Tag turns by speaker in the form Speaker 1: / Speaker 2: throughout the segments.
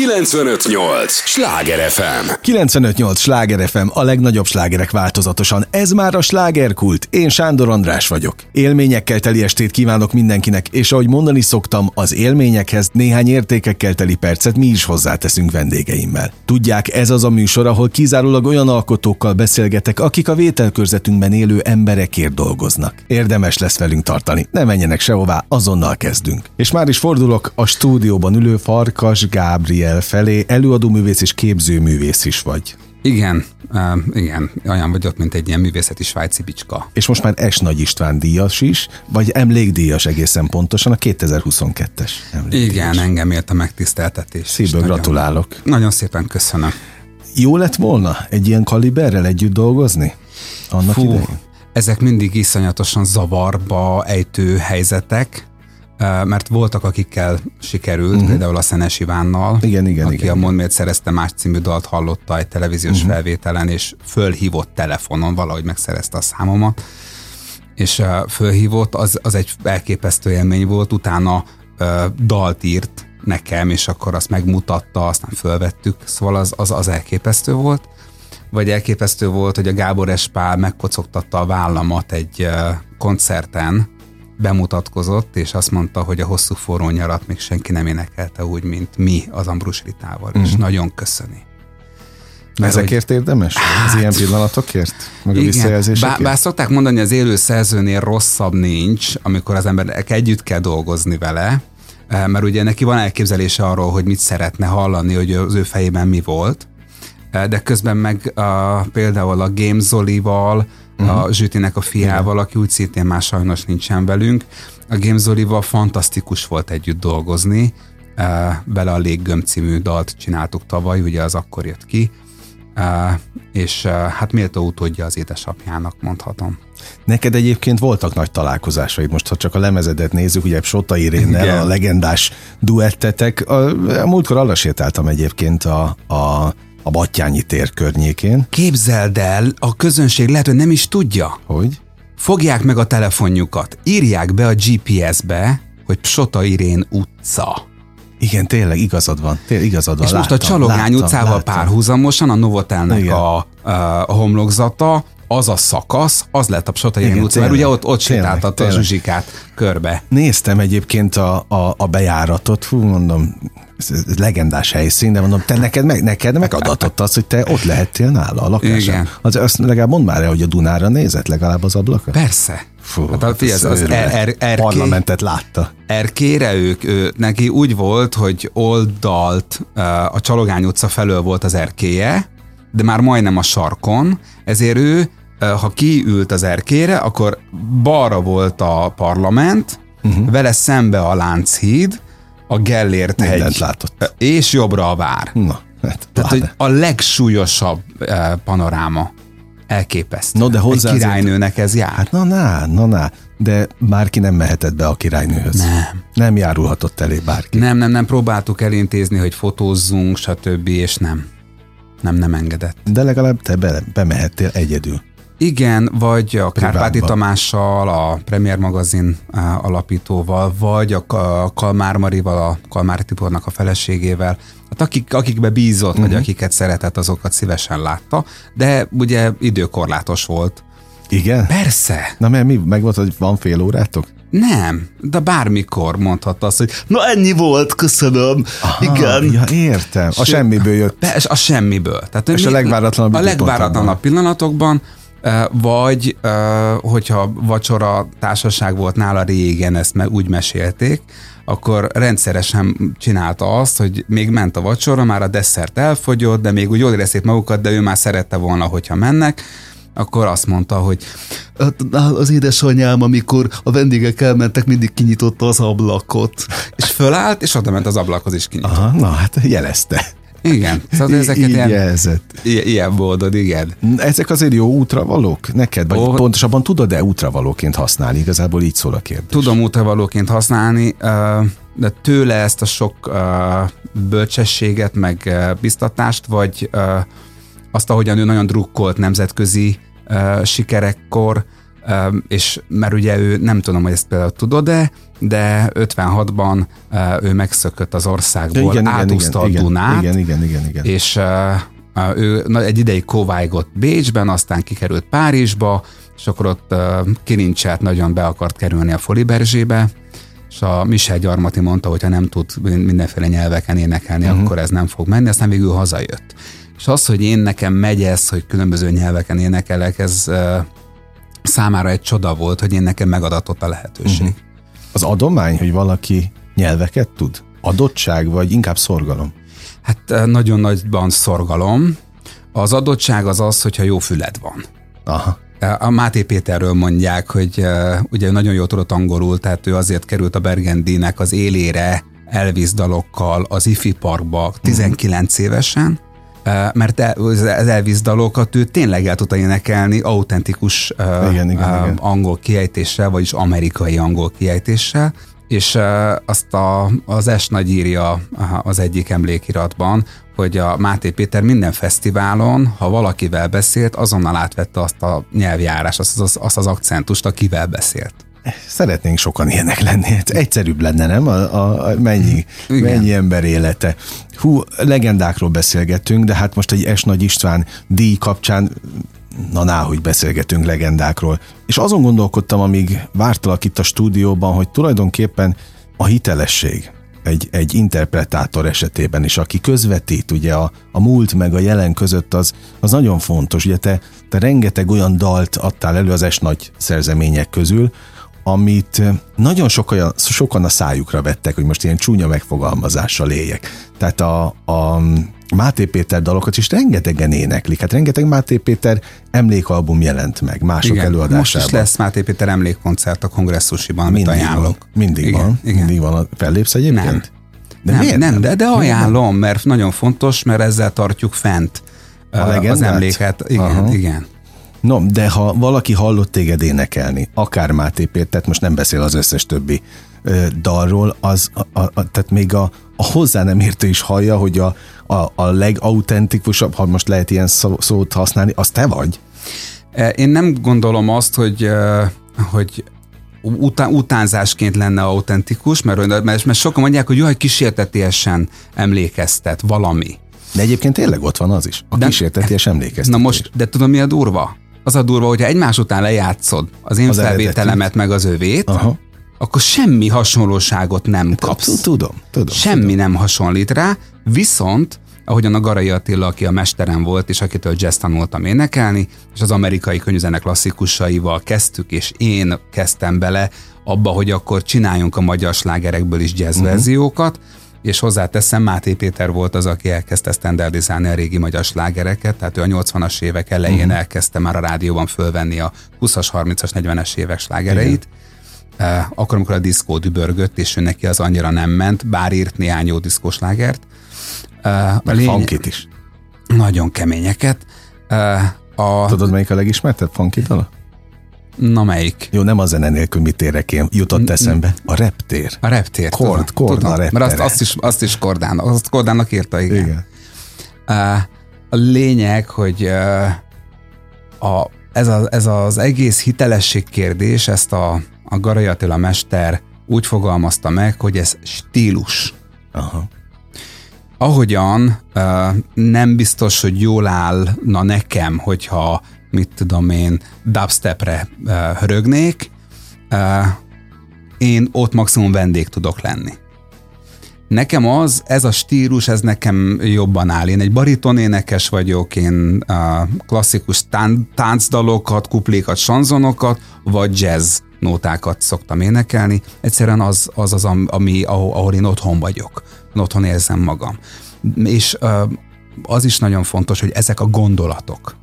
Speaker 1: 958! Sláger FM!
Speaker 2: 958! Sláger FM, a legnagyobb slágerek változatosan. Ez már a slágerkult. Én Sándor András vagyok. Élményekkel teli estét kívánok mindenkinek, és ahogy mondani szoktam, az élményekhez néhány értékekkel teli percet mi is hozzáteszünk vendégeimmel. Tudják, ez az a műsor, ahol kizárólag olyan alkotókkal beszélgetek, akik a vételkörzetünkben élő emberekért dolgoznak. Érdemes lesz velünk tartani. Ne menjenek sehová, azonnal kezdünk. És már is fordulok a stúdióban ülő Farkas Gábriel felé, előadóművész és képzőművész is vagy.
Speaker 3: Igen, uh, igen, olyan vagyok, mint egy ilyen művészeti svájci bicska.
Speaker 2: És most már S. Nagy István díjas is, vagy emlékdíjas egészen pontosan, a 2022-es emlékdíjas.
Speaker 3: Igen, engem ért a megtiszteltetés.
Speaker 2: Szívből gratulálok.
Speaker 3: Nagyon, nagyon szépen köszönöm.
Speaker 2: Jó lett volna egy ilyen kaliberrel együtt dolgozni? Annak Fú, idején?
Speaker 3: Ezek mindig iszonyatosan zavarba ejtő helyzetek, mert voltak, akikkel sikerült, uh-huh. például a Szenes Ivánnal,
Speaker 2: igen, igen,
Speaker 3: aki
Speaker 2: igen,
Speaker 3: a Mond miért szerezte más című dalt hallotta egy televíziós uh-huh. felvételen, és fölhívott telefonon, valahogy megszerezte a számomat, és fölhívott, az, az egy elképesztő élmény volt, utána dalt írt nekem, és akkor azt megmutatta, aztán fölvettük, szóval az, az, az elképesztő volt. Vagy elképesztő volt, hogy a Gábor Espál megkocogtatta a vállamat egy koncerten, bemutatkozott, és azt mondta, hogy a hosszú forró nyarat még senki nem énekelte úgy, mint mi az Ambrus Ritával, uh-huh. és mhm. nagyon köszöni.
Speaker 2: Mert Ezekért hogy, érdemes? Hát, az ilyen pillanatokért? Meg igen, a visszajelzésekért?
Speaker 3: Bár, bár szokták mondani, hogy az élő szerzőnél rosszabb nincs, amikor az emberek együtt kell dolgozni vele, eh, mert ugye neki van elképzelése arról, hogy mit szeretne hallani, hogy az ő fejében mi volt, eh, de közben meg a, például a Game Zolival, uh-huh. a Zsütinek a fiával, Igen. aki úgy szintén már sajnos nincsen velünk. A Game Zolival fantasztikus volt együtt dolgozni, bele a Léggöm című dalt csináltuk tavaly, ugye az akkor jött ki, és hát méltó utódja az édesapjának mondhatom.
Speaker 2: Neked egyébként voltak nagy találkozásaid, most ha csak a lemezedet nézzük, ugye Sota Irénnel, a legendás duettetek. A, a múltkor arra sétáltam egyébként a, a a Battyányi tér környékén.
Speaker 3: Képzeld el, a közönség lehet, hogy nem is tudja.
Speaker 2: Hogy?
Speaker 3: Fogják meg a telefonjukat, írják be a GPS-be, hogy Psota Irén utca.
Speaker 2: Igen, tényleg igazad van. Tényleg igazad van.
Speaker 3: És láttam, most a Csalogány láttam, utcával láttam. párhuzamosan a Novotelnek a, a homlokzata, az a szakasz, az lett a Irén utca, mert ugye ott, ott sétáltatta a Zsuzsikát körbe.
Speaker 2: Néztem egyébként a, a, a bejáratot, fú, mondom, ez legendás helyszín, de mondom, te neked, meg, neked megadatott az, hogy te ott lehettél nála a lakáson. Igen. Az, azt legalább mondd már el, hogy a Dunára nézett legalább az ablakon.
Speaker 3: Persze.
Speaker 2: Fú, hát a, az, az er, er, er, parlamentet látta.
Speaker 3: Erkére ők, ő, neki úgy volt, hogy oldalt a Csalogány utca felől volt az erkéje, de már majdnem a sarkon, ezért ő, ha kiült az erkére, akkor balra volt a parlament, uh-huh. vele szembe a Lánchíd, a Gellért hegy, látott. és jobbra a vár.
Speaker 2: Na, hát,
Speaker 3: Tehát, hogy a legsúlyosabb panoráma. Elképesztő.
Speaker 2: No, de hozzá
Speaker 3: Egy királynőnek ez jár.
Speaker 2: Hát na, na, na, na. De bárki nem mehetett be a királynőhöz.
Speaker 3: Nem.
Speaker 2: Nem járulhatott elé bárki.
Speaker 3: Nem, nem, nem. Próbáltuk elintézni, hogy fotózzunk, stb. és nem. Nem, nem engedett.
Speaker 2: De legalább te be, bemehettél egyedül.
Speaker 3: Igen, vagy a Kárpáti Tamással, a Premier magazin alapítóval, vagy a Kalmár Marival, a Kalmár Tibornak a feleségével. Hát akik, akikbe bízott, uh-huh. vagy mhm. akiket szeretett, azokat szívesen látta, de ugye időkorlátos volt.
Speaker 2: Igen?
Speaker 3: Persze.
Speaker 2: Na mert mi, meg volt, hogy van fél órátok?
Speaker 3: Nem, de bármikor mondhatta azt, hogy na ennyi volt, köszönöm. Aha, Igen.
Speaker 2: Ja, értem. A semmiből jött.
Speaker 3: De, a semmiből.
Speaker 2: Tehát, és mi, a legváratlanabb
Speaker 3: A legváratlanabb pillanatokban vagy hogyha vacsora társaság volt nála régen, ezt meg úgy mesélték, akkor rendszeresen csinálta azt, hogy még ment a vacsora, már a desszert elfogyott, de még úgy jól érezték magukat, de ő már szerette volna, hogyha mennek, akkor azt mondta, hogy az édesanyám, amikor a vendégek elmentek, mindig kinyitotta az ablakot. És fölállt, és oda ment az ablakhoz is kinyitott.
Speaker 2: Aha, na hát jelezte.
Speaker 3: Igen, szóval ezeket így ilyen, jelzett. ilyen módon, igen.
Speaker 2: Ezek azért jó útravalók neked? Vagy oh, pontosabban tudod-e útravalóként használni? Igazából így szól a kérdés.
Speaker 3: Tudom útravalóként használni, de tőle ezt a sok bölcsességet, meg biztatást, vagy azt, ahogyan ő nagyon drukkolt nemzetközi sikerekkor, és mert ugye ő, nem tudom, hogy ezt például tudod-e, de 56-ban ő megszökött az országból, igen, átúszta igen, a Dunát,
Speaker 2: igen, igen, igen, igen.
Speaker 3: és ő egy ideig kovájgott Bécsben, aztán kikerült Párizsba, és akkor ott kilincselt nagyon be akart kerülni a Foliberzsébe, és a Michel Gyarmati mondta, hogy ha nem tud mindenféle nyelveken énekelni, uh-huh. akkor ez nem fog menni, aztán végül hazajött. És az, hogy én nekem megy ez, hogy különböző nyelveken énekelek, ez számára egy csoda volt, hogy én nekem megadatott a lehetőség. Uh-huh.
Speaker 2: Az adomány, hogy valaki nyelveket tud? Adottság, vagy inkább szorgalom?
Speaker 3: Hát nagyon nagyban szorgalom. Az adottság az az, hogyha jó füled van.
Speaker 2: Aha.
Speaker 3: A Máté Péterről mondják, hogy uh, ugye nagyon jól tudott angolul, tehát ő azért került a Bergendinek az élére Elvis dalokkal az IFI parkba 19 uh-huh. évesen, mert az Elvis dalokat ő tényleg el tudta énekelni autentikus igen, igen, igen. angol kiejtéssel, vagyis amerikai angol kiejtéssel, és azt a, az S nagy írja az egyik emlékiratban, hogy a Máté Péter minden fesztiválon, ha valakivel beszélt, azonnal átvette azt a nyelvjárás, azt az, azt az akcentust, akivel beszélt.
Speaker 2: Szeretnénk sokan ilyenek lenni. Ez egyszerűbb lenne, nem? A, a, a mennyi, mennyi ember élete. Hú, legendákról beszélgettünk, de hát most egy S. Nagy István díj kapcsán na ná, hogy beszélgetünk legendákról. És azon gondolkodtam, amíg vártalak itt a stúdióban, hogy tulajdonképpen a hitelesség egy, egy interpretátor esetében is, aki közvetít ugye a, a múlt meg a jelen között, az, az nagyon fontos. Ugye te, te rengeteg olyan dalt adtál elő az es nagy szerzemények közül, amit nagyon sokan, sokan a szájukra vettek, hogy most ilyen csúnya megfogalmazással éljek. Tehát a, a Máté Péter dalokat is rengetegen éneklik. Hát rengeteg Máté Péter emlékalbum jelent meg mások igen, előadásában. Most
Speaker 3: is lesz Máté Péter emlékkoncert a kongresszusiban, amit
Speaker 2: mindig
Speaker 3: ajánlok.
Speaker 2: Van, mindig igen, van. Igen. Mindig van. Fellépsz egyébként? Nem.
Speaker 3: De nem, nem, de, de ajánlom, mert nagyon fontos, mert ezzel tartjuk fent a az emléket. Igen, Aha. igen.
Speaker 2: No, de ha valaki hallott téged énekelni, akár Máté Pétert, most nem beszél az összes többi ö, dalról, az, a, a, tehát még a, a hozzá nem értő is hallja, hogy a, a, a legautentikusabb, ha most lehet ilyen szó, szót használni, az te vagy?
Speaker 3: E, én nem gondolom azt, hogy, hogy után, utánzásként lenne autentikus, mert, mert, mert sokan mondják, hogy hogy kísértetésen emlékeztet valami.
Speaker 2: De egyébként tényleg ott van az is, a kísérteties emlékeztetés.
Speaker 3: Na most, de tudom mi a durva? Az a durva, hogyha egymás után lejátszod az én az felvételemet meg az övét, Aha. akkor semmi hasonlóságot nem hát, kapsz.
Speaker 2: Tudom, tudom.
Speaker 3: Semmi
Speaker 2: tudom.
Speaker 3: nem hasonlít rá, viszont ahogyan a Garai Attila, aki a mesterem volt, és akitől jazz tanultam énekelni, és az amerikai könyvzenek klasszikusaival kezdtük, és én kezdtem bele abba, hogy akkor csináljunk a magyar slágerekből is jazz uh-huh. verziókat, és hozzáteszem, Máté Péter volt az, aki elkezdte standardizálni a régi magyar slágereket, tehát ő a 80-as évek elején uh-huh. elkezdte már a rádióban fölvenni a 20-as, 30-as, 40-es évek slágereit. Igen. Akkor, amikor a diszkó dübörgött, és ő neki az annyira nem ment, bár írt néhány jó diszkóslágert.
Speaker 2: Uh, a lény... is.
Speaker 3: Nagyon keményeket.
Speaker 2: A... Tudod, melyik a legismertebb funky dala?
Speaker 3: Na melyik?
Speaker 2: Jó, nem a zene nélkül mit érek én, jutott eszembe. A reptér.
Speaker 3: A reptér.
Speaker 2: Kord, kord tudom, a reptér.
Speaker 3: Mert azt, azt, is, azt is Kordának, azt Kordának írta, igen. igen. A lényeg, hogy a, ez, a, ez az egész hitelesség kérdés, ezt a, a Garai Attila mester úgy fogalmazta meg, hogy ez stílus.
Speaker 2: Aha.
Speaker 3: Ahogyan nem biztos, hogy jól állna nekem, hogyha mit tudom én, dubstepre hörögnék, uh, én ott maximum vendég tudok lenni. Nekem az, ez a stílus, ez nekem jobban áll. Én egy bariton énekes vagyok, én uh, klasszikus tán- táncdalokat, kuplékat, sanzonokat, vagy jazz nótákat szoktam énekelni. Egyszerűen az az, az ami, ahol, ahol én otthon vagyok. Otthon érzem magam. És az is nagyon fontos, hogy ezek a gondolatok,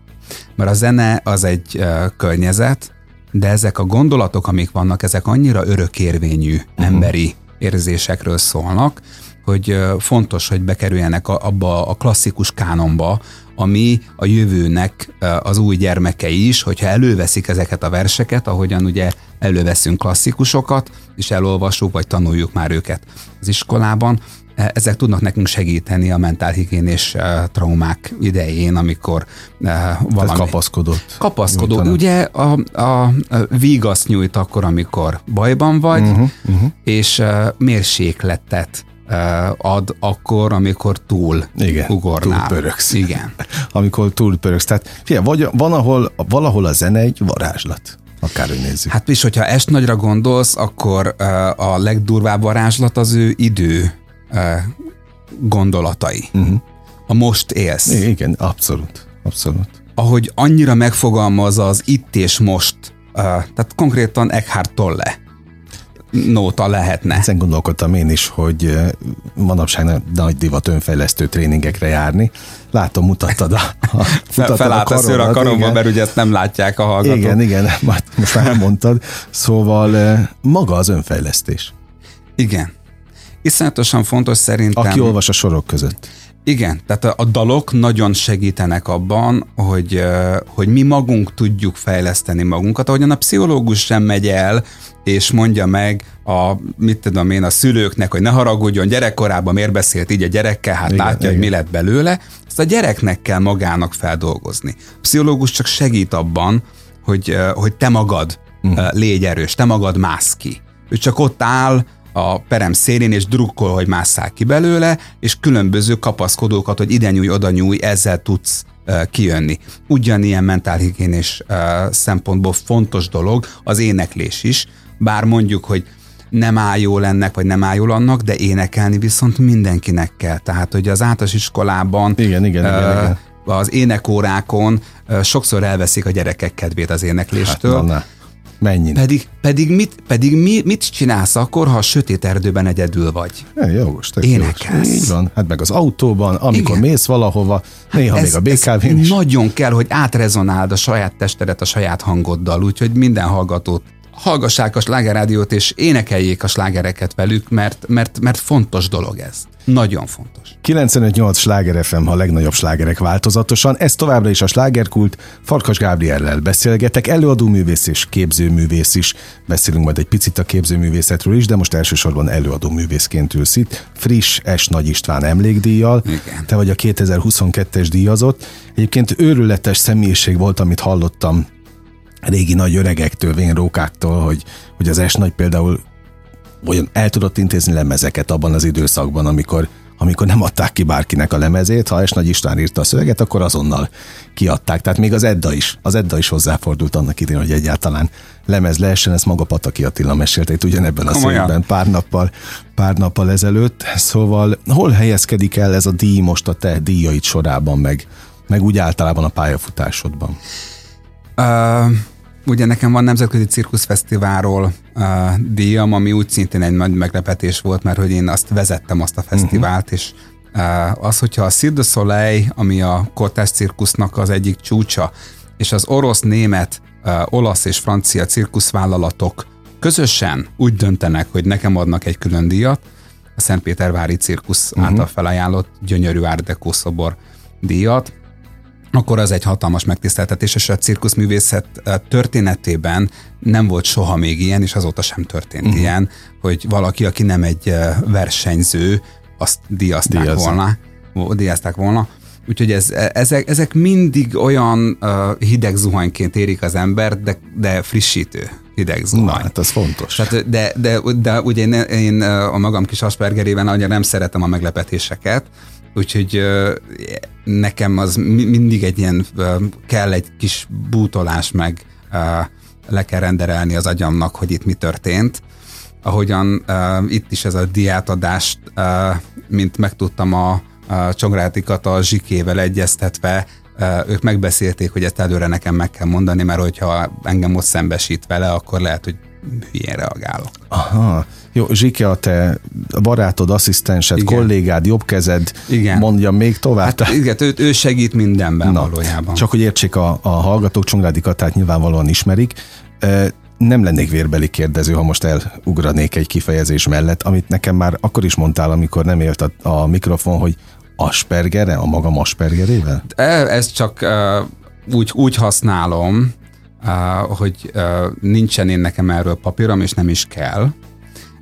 Speaker 3: mert a zene az egy környezet, de ezek a gondolatok, amik vannak, ezek annyira örökérvényű uh-huh. emberi érzésekről szólnak, hogy fontos, hogy bekerüljenek abba a klasszikus kánonba, ami a jövőnek az új gyermekei is, hogyha előveszik ezeket a verseket, ahogyan ugye előveszünk klasszikusokat, és elolvassuk, vagy tanuljuk már őket az iskolában, ezek tudnak nekünk segíteni a mentálhigiénés traumák idején, amikor valami... Tehát
Speaker 2: kapaszkodott.
Speaker 3: Kapaszkodó. Nyújtana. Ugye a, a vígaszt nyújt akkor, amikor bajban vagy, uh-huh, uh-huh. és mérsékletet ad akkor, amikor túl
Speaker 2: Igen,
Speaker 3: ugornál.
Speaker 2: túl pöröksz.
Speaker 3: Igen.
Speaker 2: amikor túl pöröksz. Tehát figyelj, vagy, van, ahol, valahol a zene egy varázslat. Akárhogy nézzük.
Speaker 3: Hát és hogyha est nagyra gondolsz, akkor a legdurvább varázslat az ő idő gondolatai. Uh-huh. A most élsz.
Speaker 2: Igen, abszolút. Abszolút.
Speaker 3: Ahogy annyira megfogalmazza az itt és most, tehát konkrétan Eckhart Tolle nóta lehetne.
Speaker 2: Ezen gondolkodtam én is, hogy manapság nagy divat önfejlesztő tréningekre járni. Látom, mutattad a, a,
Speaker 3: mutattad Felállt a, a, a karomba, mert ugye ezt nem látják a hallgatók.
Speaker 2: Igen, igen, most már mondtad. Szóval maga az önfejlesztés.
Speaker 3: Igen. Iszonyatosan fontos szerintem.
Speaker 2: Aki olvas a sorok között.
Speaker 3: Igen, tehát a, a dalok nagyon segítenek abban, hogy, hogy mi magunk tudjuk fejleszteni magunkat, ahogyan a pszichológus sem megy el, és mondja meg a, mit tudom én, a szülőknek, hogy ne haragudjon, gyerekkorában miért beszélt így a gyerekkel, hát igen, látja, igen. hogy mi lett belőle. Ezt a gyereknek kell magának feldolgozni. A pszichológus csak segít abban, hogy, hogy te magad uh-huh. légy erős, te magad mász ki. Ő csak ott áll, a perem szélén, és drukkol, hogy másszál ki belőle, és különböző kapaszkodókat, hogy ide nyúj, oda nyúj, ezzel tudsz kijönni. Ugyanilyen mentálhigiénés szempontból fontos dolog az éneklés is, bár mondjuk, hogy nem áll jól ennek, vagy nem áll jól annak, de énekelni viszont mindenkinek kell. Tehát, hogy az általános iskolában
Speaker 2: igen, igen, igen, uh, igen.
Speaker 3: az énekórákon uh, sokszor elveszik a gyerekek kedvét az énekléstől. Hát, na,
Speaker 2: Mennyi?
Speaker 3: Pedig, pedig, mit, pedig mi, mit csinálsz akkor, ha a sötét erdőben egyedül vagy?
Speaker 2: É, jogos,
Speaker 3: Énekelsz.
Speaker 2: Így van. Hát meg az autóban, amikor Igen. mész valahova, néha hát még ez, a BKV-n
Speaker 3: is. Nagyon kell, hogy átrezonáld a saját testedet a saját hangoddal, úgyhogy minden hallgatót hallgassák a slágerádiót, és énekeljék a slágereket velük, mert, mert, mert fontos dolog ez. Nagyon fontos.
Speaker 2: 95-8 Sláger FM, a legnagyobb slágerek változatosan. Ez továbbra is a slágerkult. Farkas Gábriellel beszélgetek, előadó művész és képzőművész is. Beszélünk majd egy picit a képzőművészetről is, de most elsősorban előadó művészként ülsz itt. Friss S. Nagy István emlékdíjjal.
Speaker 3: Igen.
Speaker 2: Te vagy a 2022-es díjazott. Egyébként őrületes személyiség volt, amit hallottam régi nagy öregektől, vénrókáktól, hogy, hogy az S nagy például olyan el tudott intézni lemezeket abban az időszakban, amikor, amikor nem adták ki bárkinek a lemezét, ha S. Nagy István írta a szöveget, akkor azonnal kiadták. Tehát még az Edda is, az Edda is hozzáfordult annak idén, hogy egyáltalán lemez lehessen, ezt maga Pataki Attila mesélte itt ugyanebben a szövegben pár nappal, pár nappal ezelőtt. Szóval hol helyezkedik el ez a díj most a te díjait sorában, meg, meg úgy általában a pályafutásodban?
Speaker 3: Uh, ugye nekem van Nemzetközi Cirkuszfesztiválról uh, díjam, ami úgy szintén egy nagy meglepetés volt, mert hogy én azt vezettem azt a fesztivált, uh-huh. és uh, az, hogyha a Cirque du Soleil, ami a kortás cirkusznak az egyik csúcsa, és az orosz, német, uh, olasz és francia cirkuszvállalatok közösen úgy döntenek, hogy nekem adnak egy külön díjat, a Szentpétervári Cirkusz uh-huh. által felajánlott gyönyörű Art szobor díjat, akkor az egy hatalmas megtiszteltetés, és a cirkuszművészet történetében nem volt soha még ilyen, és azóta sem történt uh-huh. ilyen, hogy valaki, aki nem egy versenyző, azt díjazták Díjazza. volna. Díjazták volna. Úgyhogy ez, e, ezek, ezek mindig olyan uh, hideg zuhanyként érik az ember, de, de frissítő hideg zuhany. Na,
Speaker 2: hát az fontos.
Speaker 3: Tehát, de, de, de ugye én, én a magam kis Aspergerében annyira nem szeretem a meglepetéseket, úgyhogy nekem az mindig egy ilyen, kell egy kis bútolás meg le kell renderelni az agyamnak, hogy itt mi történt. Ahogyan itt is ez a diátadást, mint megtudtam a, a Csongrátikat a Zsikével egyeztetve, ők megbeszélték, hogy ezt előre nekem meg kell mondani, mert hogyha engem ott szembesít vele, akkor lehet, hogy hülyén reagálok.
Speaker 2: Aha. Jó, Zsike, a te barátod, asszisztensed, igen. kollégád, jobbkezed, igen. mondja még tovább.
Speaker 3: Hát, igen, ő, ő segít mindenben Na, valójában.
Speaker 2: Csak hogy értsék a, a hallgatók, Csongrádi Katát nyilvánvalóan ismerik. Nem lennék vérbeli kérdező, ha most elugranék egy kifejezés mellett, amit nekem már akkor is mondtál, amikor nem élt a, a mikrofon, hogy Aspergere, a magam Aspergerével?
Speaker 3: Ez csak uh, úgy, úgy használom, hogy nincsen én nekem erről papírom, és nem is kell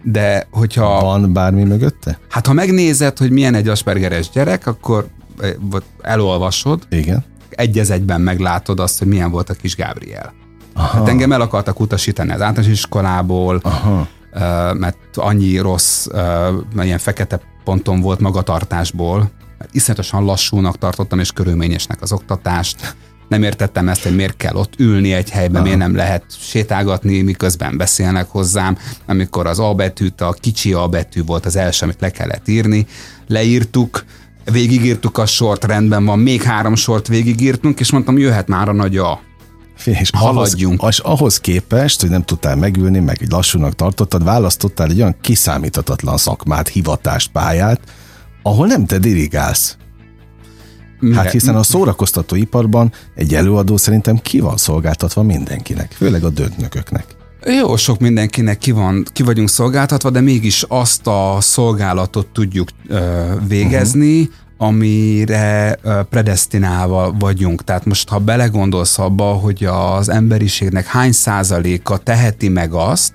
Speaker 3: de hogyha...
Speaker 2: Van bármi mögötte?
Speaker 3: Hát ha megnézed, hogy milyen egy Aspergeres gyerek, akkor eh, elolvasod,
Speaker 2: Igen.
Speaker 3: egy az egyben meglátod azt, hogy milyen volt a kis Gábriel. Hát engem el akartak utasítani az általános iskolából,
Speaker 2: Aha.
Speaker 3: ö, mert annyi rossz, ö, ilyen fekete ponton volt magatartásból, mert iszonyatosan lassúnak tartottam és körülményesnek az oktatást. Nem értettem ezt, hogy miért kell ott ülni egy helyben, miért nem lehet sétálgatni, miközben beszélnek hozzám. Amikor az A betűt, a kicsi A betű volt az első, amit le kellett írni. Leírtuk, végigírtuk a sort, rendben van, még három sort végigírtunk, és mondtam, jöhet már a nagy A.
Speaker 2: Figyelj, És
Speaker 3: Haladjunk.
Speaker 2: Ahhoz, és ahhoz képest, hogy nem tudtál megülni, meg egy lassúnak tartottad, választottál egy olyan kiszámíthatatlan szakmát, hivatást, pályát, ahol nem te dirigálsz. Hát hiszen a szórakoztató iparban egy előadó szerintem ki van szolgáltatva mindenkinek, főleg a döntnököknek.
Speaker 3: Jó, sok mindenkinek ki, van, ki vagyunk szolgáltatva, de mégis azt a szolgálatot tudjuk ö, végezni, uh-huh. amire predestinálva vagyunk. Tehát most, ha belegondolsz abba, hogy az emberiségnek hány százaléka teheti meg azt,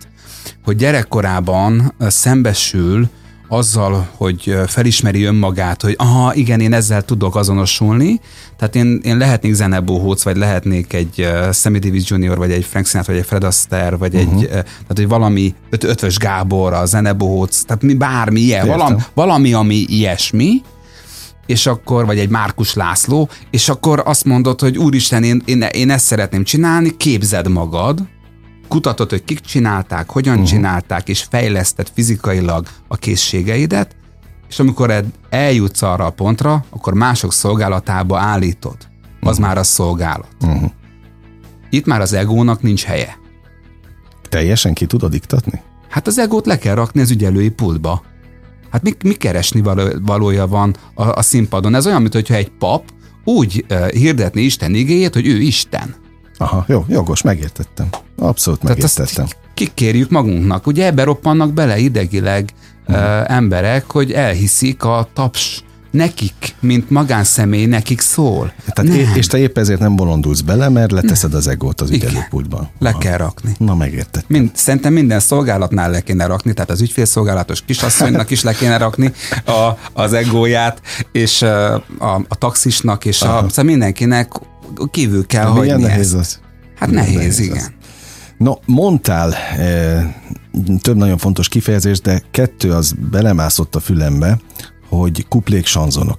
Speaker 3: hogy gyerekkorában szembesül azzal, hogy felismeri önmagát, hogy aha, igen, én ezzel tudok azonosulni, tehát én, én lehetnék zenebohóc, vagy lehetnék egy uh, Sammy Davis Jr., vagy egy Frank Sinatra, vagy egy Fred Astaire, vagy uh-huh. egy, uh, tehát hogy valami öt, ötvös Gábor, a zenebohóc, tehát mi, bármi ilyen, valami, valami, ami ilyesmi, és akkor, vagy egy Márkus László, és akkor azt mondod, hogy úristen, én, én, én ezt szeretném csinálni, képzed magad, kutatod, hogy kik csinálták, hogyan uh-huh. csinálták, és fejleszted fizikailag a készségeidet, és amikor eljutsz arra a pontra, akkor mások szolgálatába állítod. Az uh-huh. már a szolgálat.
Speaker 2: Uh-huh.
Speaker 3: Itt már az egónak nincs helye.
Speaker 2: Teljesen ki tudod iktatni?
Speaker 3: Hát az egót le kell rakni az ügyelői pultba. Hát mi, mi keresni való, valója van a, a színpadon? Ez olyan, mintha egy pap úgy uh, hirdetni Isten igéjét, hogy ő Isten.
Speaker 2: Aha, jó, jogos, megértettem. Abszolút
Speaker 3: Tehát
Speaker 2: megértettem.
Speaker 3: azt kikérjük magunknak. Ugye ebbe roppannak bele idegileg
Speaker 2: Mhm.
Speaker 3: uh, emberek, hogy elhiszik a taps nekik, mint magánszemély nekik szól.
Speaker 2: Tehát é- és te épp ezért nem bolondulsz bele, mert leteszed az egót az ügyelőpultban.
Speaker 3: Le kell rakni.
Speaker 2: Na, megértettem.
Speaker 3: Mind, szerintem minden szolgálatnál le kéne rakni, tehát az ügyfélszolgálatos kisasszonynak is le kéne rakni a, az egóját, és ö, a, a taxisnak, és a, szóval mindenkinek kívül kell
Speaker 2: De
Speaker 3: hagyni
Speaker 2: nehéz
Speaker 3: ezt.
Speaker 2: az?
Speaker 3: Hát nehéz,
Speaker 2: nehéz
Speaker 3: igen.
Speaker 2: az. No, mondtál e, több nagyon fontos kifejezés, de kettő az belemászott a fülembe, hogy kuplék sanzonok.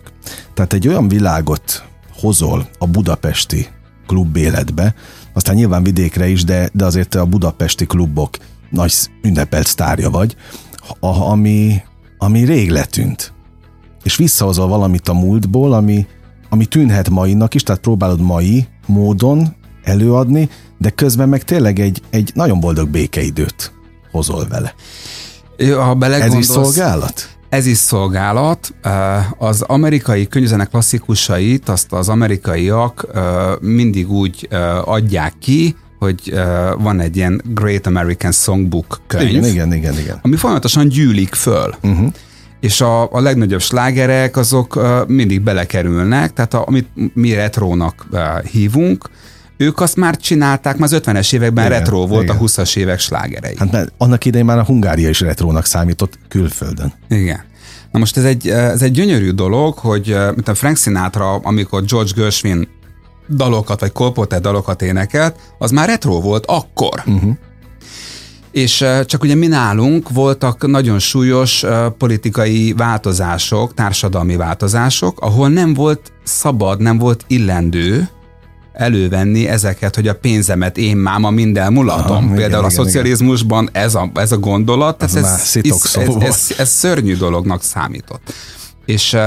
Speaker 2: Tehát egy olyan világot hozol a budapesti klub életbe, aztán nyilván vidékre is, de, de azért te a budapesti klubok nagy ünnepelt sztárja vagy, a, ami, ami rég letűnt. És visszahozol valamit a múltból, ami, ami tűnhet mainak is, tehát próbálod mai módon előadni, de közben meg tényleg egy, egy nagyon boldog békeidőt hozol vele.
Speaker 3: Ha
Speaker 2: Ez is szolgálat?
Speaker 3: Ez is szolgálat. Az amerikai könyvzenek klasszikusait, azt az amerikaiak mindig úgy adják ki, hogy van egy ilyen Great American Songbook könyv,
Speaker 2: Igen, igen, igen, igen.
Speaker 3: ami folyamatosan gyűlik föl.
Speaker 2: Uh-huh.
Speaker 3: És a, a legnagyobb slágerek azok uh, mindig belekerülnek, tehát a, amit mi retrónak uh, hívunk, ők azt már csinálták, már az 50-es években
Speaker 2: Igen,
Speaker 3: retro volt
Speaker 2: igen.
Speaker 3: a 20-as évek slágerei.
Speaker 2: Hát mert annak idején már a Hungária is retrónak számított külföldön.
Speaker 3: Igen. Na most ez egy, ez egy gyönyörű dolog, hogy mint a Frank Sinatra, amikor George Gershwin dalokat, vagy Cole Porter dalokat énekelt, az már retro volt akkor. Uh-huh. És csak ugye mi nálunk voltak nagyon súlyos politikai változások, társadalmi változások, ahol nem volt szabad, nem volt illendő elővenni ezeket, hogy a pénzemet én máma minden mulatom.
Speaker 2: Aha, igen,
Speaker 3: Például a
Speaker 2: igen, igen.
Speaker 3: szocializmusban ez a, ez a gondolat, ez, ez, ez, ez, ez, ez szörnyű dolognak számított. És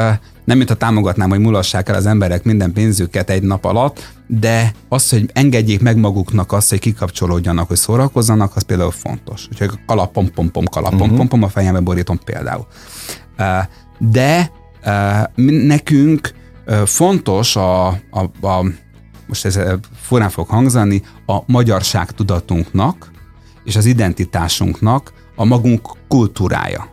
Speaker 3: nem mintha támogatnám, hogy mulassák el az emberek minden pénzüket egy nap alatt, de az, hogy engedjék meg maguknak azt, hogy kikapcsolódjanak, hogy szórakozzanak, az például fontos. Úgyhogy kalapom, pom, pom, kalapom,
Speaker 2: Mhm.
Speaker 3: pom, pom, a fejembe borítom például. De nekünk fontos a, a, a most ez furán fog hangzani, a magyarság tudatunknak és az identitásunknak a magunk kultúrája.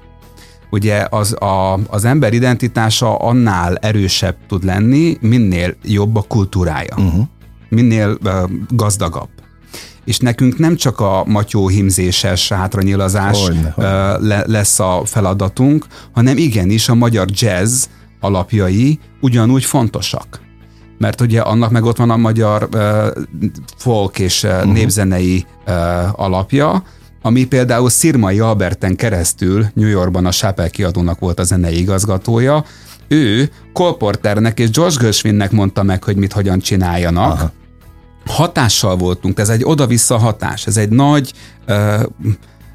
Speaker 3: Ugye az, a, az ember identitása annál erősebb tud lenni, minél jobb a kultúrája, uh-huh. minél uh, gazdagabb. és nekünk nem csak a matyó himzéses hátranyilazás
Speaker 2: Hogyne, hogyne.
Speaker 3: le, lesz a feladatunk, hanem igenis a magyar jazz alapjai ugyanúgy fontosak. Mert ugye annak meg ott van a magyar uh, folk és uh, uh-huh. népzenei uh, alapja, ami például Szirmai Alberten keresztül New Yorkban a Chapel kiadónak volt a zenei igazgatója, ő Cole Porternek és George Gershwinnek mondta meg, hogy mit hogyan csináljanak. Aha. Hatással voltunk, ez egy oda-vissza hatás, ez egy nagy uh,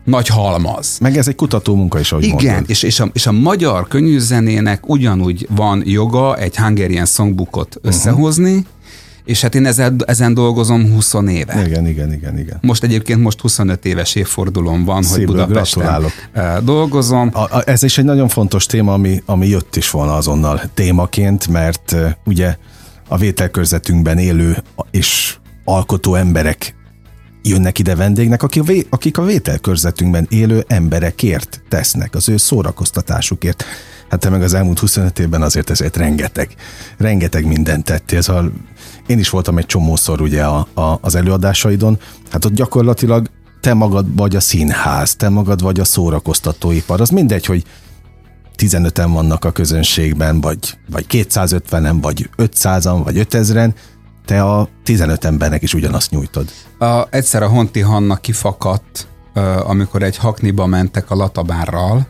Speaker 3: nagy halmaz.
Speaker 2: Meg ez egy kutató munka is, ahogy
Speaker 3: Igen,
Speaker 2: mondod.
Speaker 3: és, és, a, és a magyar könnyűzenének ugyanúgy van joga egy Hungarian Songbookot uh-huh. És hát én ezen, ezen dolgozom 20 éve.
Speaker 2: Igen, igen, igen, igen.
Speaker 3: Most egyébként most 25 éves évfordulom van,
Speaker 2: Szívből
Speaker 3: hogy Budapesten
Speaker 2: gratulálok.
Speaker 3: eh, dolgozom.
Speaker 2: A, a, ez is egy nagyon fontos téma, ami, ami jött is volna azonnal témaként, mert uh, ugye a vételkörzetünkben élő és alkotó emberek jönnek ide vendégnek, akik a, vé, akik a vételkörzetünkben élő emberekért tesznek, az ő szórakoztatásukért. Hát te meg az elmúlt 25 évben azért ezért rengeteg, rengeteg mindent tettél. Szóval én is voltam egy csomószor ugye a, a, az előadásaidon, hát ott gyakorlatilag te magad vagy a színház, te magad vagy a szórakoztatóipar. Az mindegy, hogy 15-en vannak a közönségben, vagy, vagy 250-en, vagy 500-an, vagy 5000-en, te a 15 embernek is ugyanazt nyújtod.
Speaker 3: A, egyszer a Honti Hanna kifakadt, amikor egy hakniba mentek a latabárral,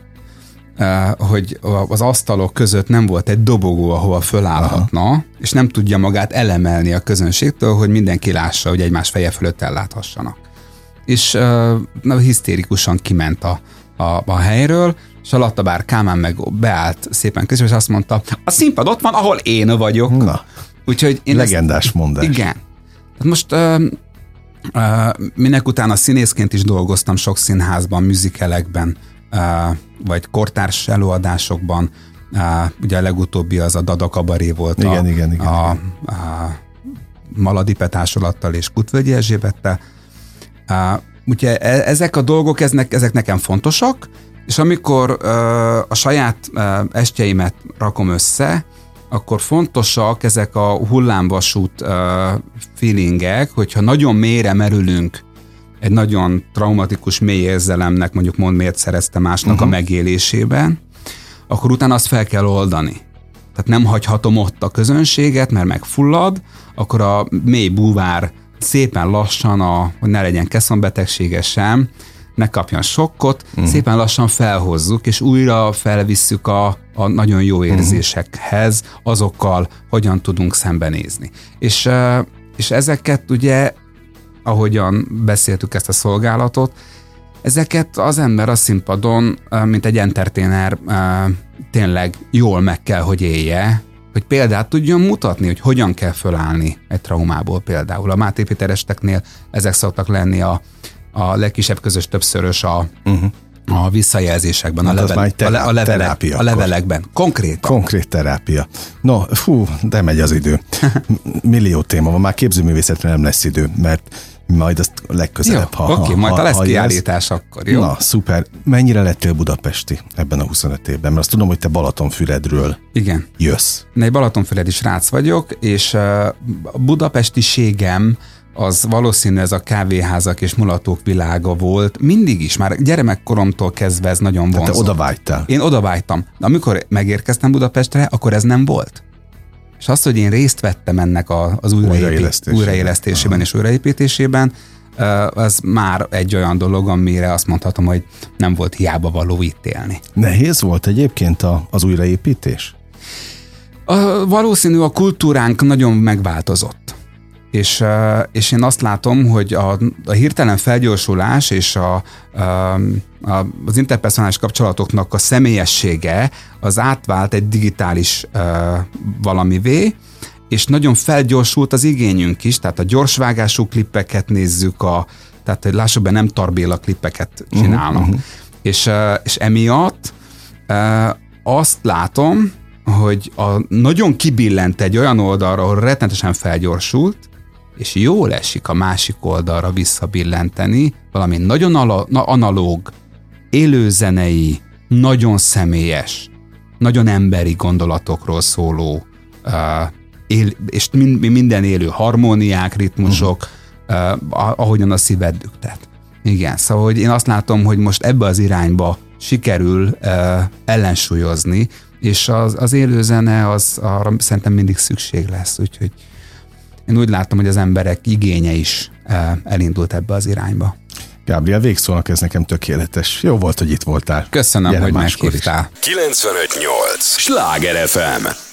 Speaker 3: hogy az asztalok között nem volt egy dobogó, ahova fölállhatna, Aha. és nem tudja magát elemelni a közönségtől, hogy mindenki lássa, hogy egymás feje fölött elláthassanak. És ö, na, hisztérikusan kiment a, a, a helyről, és a latabár Kámán meg beállt szépen közül, és azt mondta, a színpad ott van, ahol én vagyok.
Speaker 2: Na,
Speaker 3: Úgyhogy én
Speaker 2: legendás
Speaker 3: ezt,
Speaker 2: mondás.
Speaker 3: Igen. Hát most uh, uh, minek utána színészként is dolgoztam sok színházban, műzikelekben, vagy kortárs előadásokban. Ugye a legutóbbi az a Dada Kabaré volt
Speaker 2: Igen,
Speaker 3: a,
Speaker 2: igen, igen,
Speaker 3: a, a Maladi Petásolattal és Kutvölgyi Erzsébettel. Ugye e- ezek a dolgok, eznek, ezek nekem fontosak, és amikor a saját estjeimet rakom össze, akkor fontosak ezek a hullámvasút feelingek, hogyha nagyon mélyre merülünk egy nagyon traumatikus mély érzelemnek, mondjuk mond miért szerezte másnak uh-huh. a megélésében, akkor utána azt fel kell oldani. Tehát nem hagyhatom ott a közönséget, mert megfullad, akkor a mély búvár szépen lassan, a, hogy ne legyen keszonbetegsége sem, ne kapjon sokkot, uh-huh. szépen lassan felhozzuk, és újra felvisszük a, a nagyon jó érzésekhez, azokkal hogyan tudunk szembenézni. És, és ezeket ugye, ahogyan beszéltük ezt a szolgálatot, ezeket az ember a színpadon, mint egy entertainer tényleg jól meg kell, hogy élje, hogy példát tudjon mutatni, hogy hogyan kell fölállni egy traumából például. A Máté Péter esteknél ezek szoktak lenni a, a legkisebb közös többszörös a, uh-huh. a visszajelzésekben,
Speaker 2: Hát
Speaker 3: a, level,
Speaker 2: terá-
Speaker 3: a, le, a, levelek,
Speaker 2: terápia
Speaker 3: a levelekben. Konkrétan.
Speaker 2: Konkrét terápia. No, fú, de megy az idő. Millió téma van, már képzőművészetre nem lesz idő, mert majd azt
Speaker 3: Jó,
Speaker 2: legközelebb, ha,
Speaker 3: oké,
Speaker 2: ha,
Speaker 3: majd ha lesz
Speaker 2: ha
Speaker 3: kiállítás, akkor jó.
Speaker 2: Na, szuper. Mennyire lettél budapesti ebben a 25 évben? Mert azt tudom, hogy te Balatonfüredről
Speaker 3: Igen.
Speaker 2: jössz.
Speaker 3: Én egy Balatonfüredi srác vagyok, és a budapestiségem az valószínű ez a kávéházak és mulatók világa volt. Mindig is, már gyermekkoromtól kezdve ez nagyon
Speaker 2: Tehát te
Speaker 3: vonzott.
Speaker 2: oda vágytál.
Speaker 3: Én oda vágytam. De amikor megérkeztem Budapestre, akkor ez nem volt. És az, hogy én részt vettem ennek a, az
Speaker 2: Újraélesztésében.
Speaker 3: újraélesztésében és újraépítésében, az már egy olyan dolog, amire azt mondhatom, hogy nem volt hiába való itt élni.
Speaker 2: Nehéz volt egyébként a, az újraépítés?
Speaker 3: A, valószínű a kultúránk nagyon megváltozott. És, és én azt látom, hogy a, a hirtelen felgyorsulás és a, a, a, az interpersonális kapcsolatoknak a személyessége az átvált egy digitális ö, valamivé, és nagyon felgyorsult az igényünk is, tehát a gyorsvágású klippeket nézzük, a, tehát hogy lássuk be, nem tarbéla klippeket csinálnak. Uh-huh, uh-huh. És, és emiatt azt látom, hogy a, nagyon kibillent egy olyan oldalra, ahol rettenetesen felgyorsult, és jól esik a másik oldalra visszabillenteni, valami nagyon ala, na, analóg, élőzenei, nagyon személyes, nagyon emberi gondolatokról szóló, uh, él, és min, minden élő harmóniák, ritmusok, uh, ahogyan a szíved düktet. Igen, szóval hogy én azt látom, hogy most ebbe az irányba sikerül uh, ellensúlyozni, és az, az élőzene az arra szerintem mindig szükség lesz, úgyhogy én úgy látom, hogy az emberek igénye is uh, elindult ebbe az irányba.
Speaker 2: Gabriel, végszónak ez nekem tökéletes. Jó volt, hogy itt voltál.
Speaker 3: Köszönöm, Gyere hogy meghívtál.
Speaker 1: 958! Sláger FM!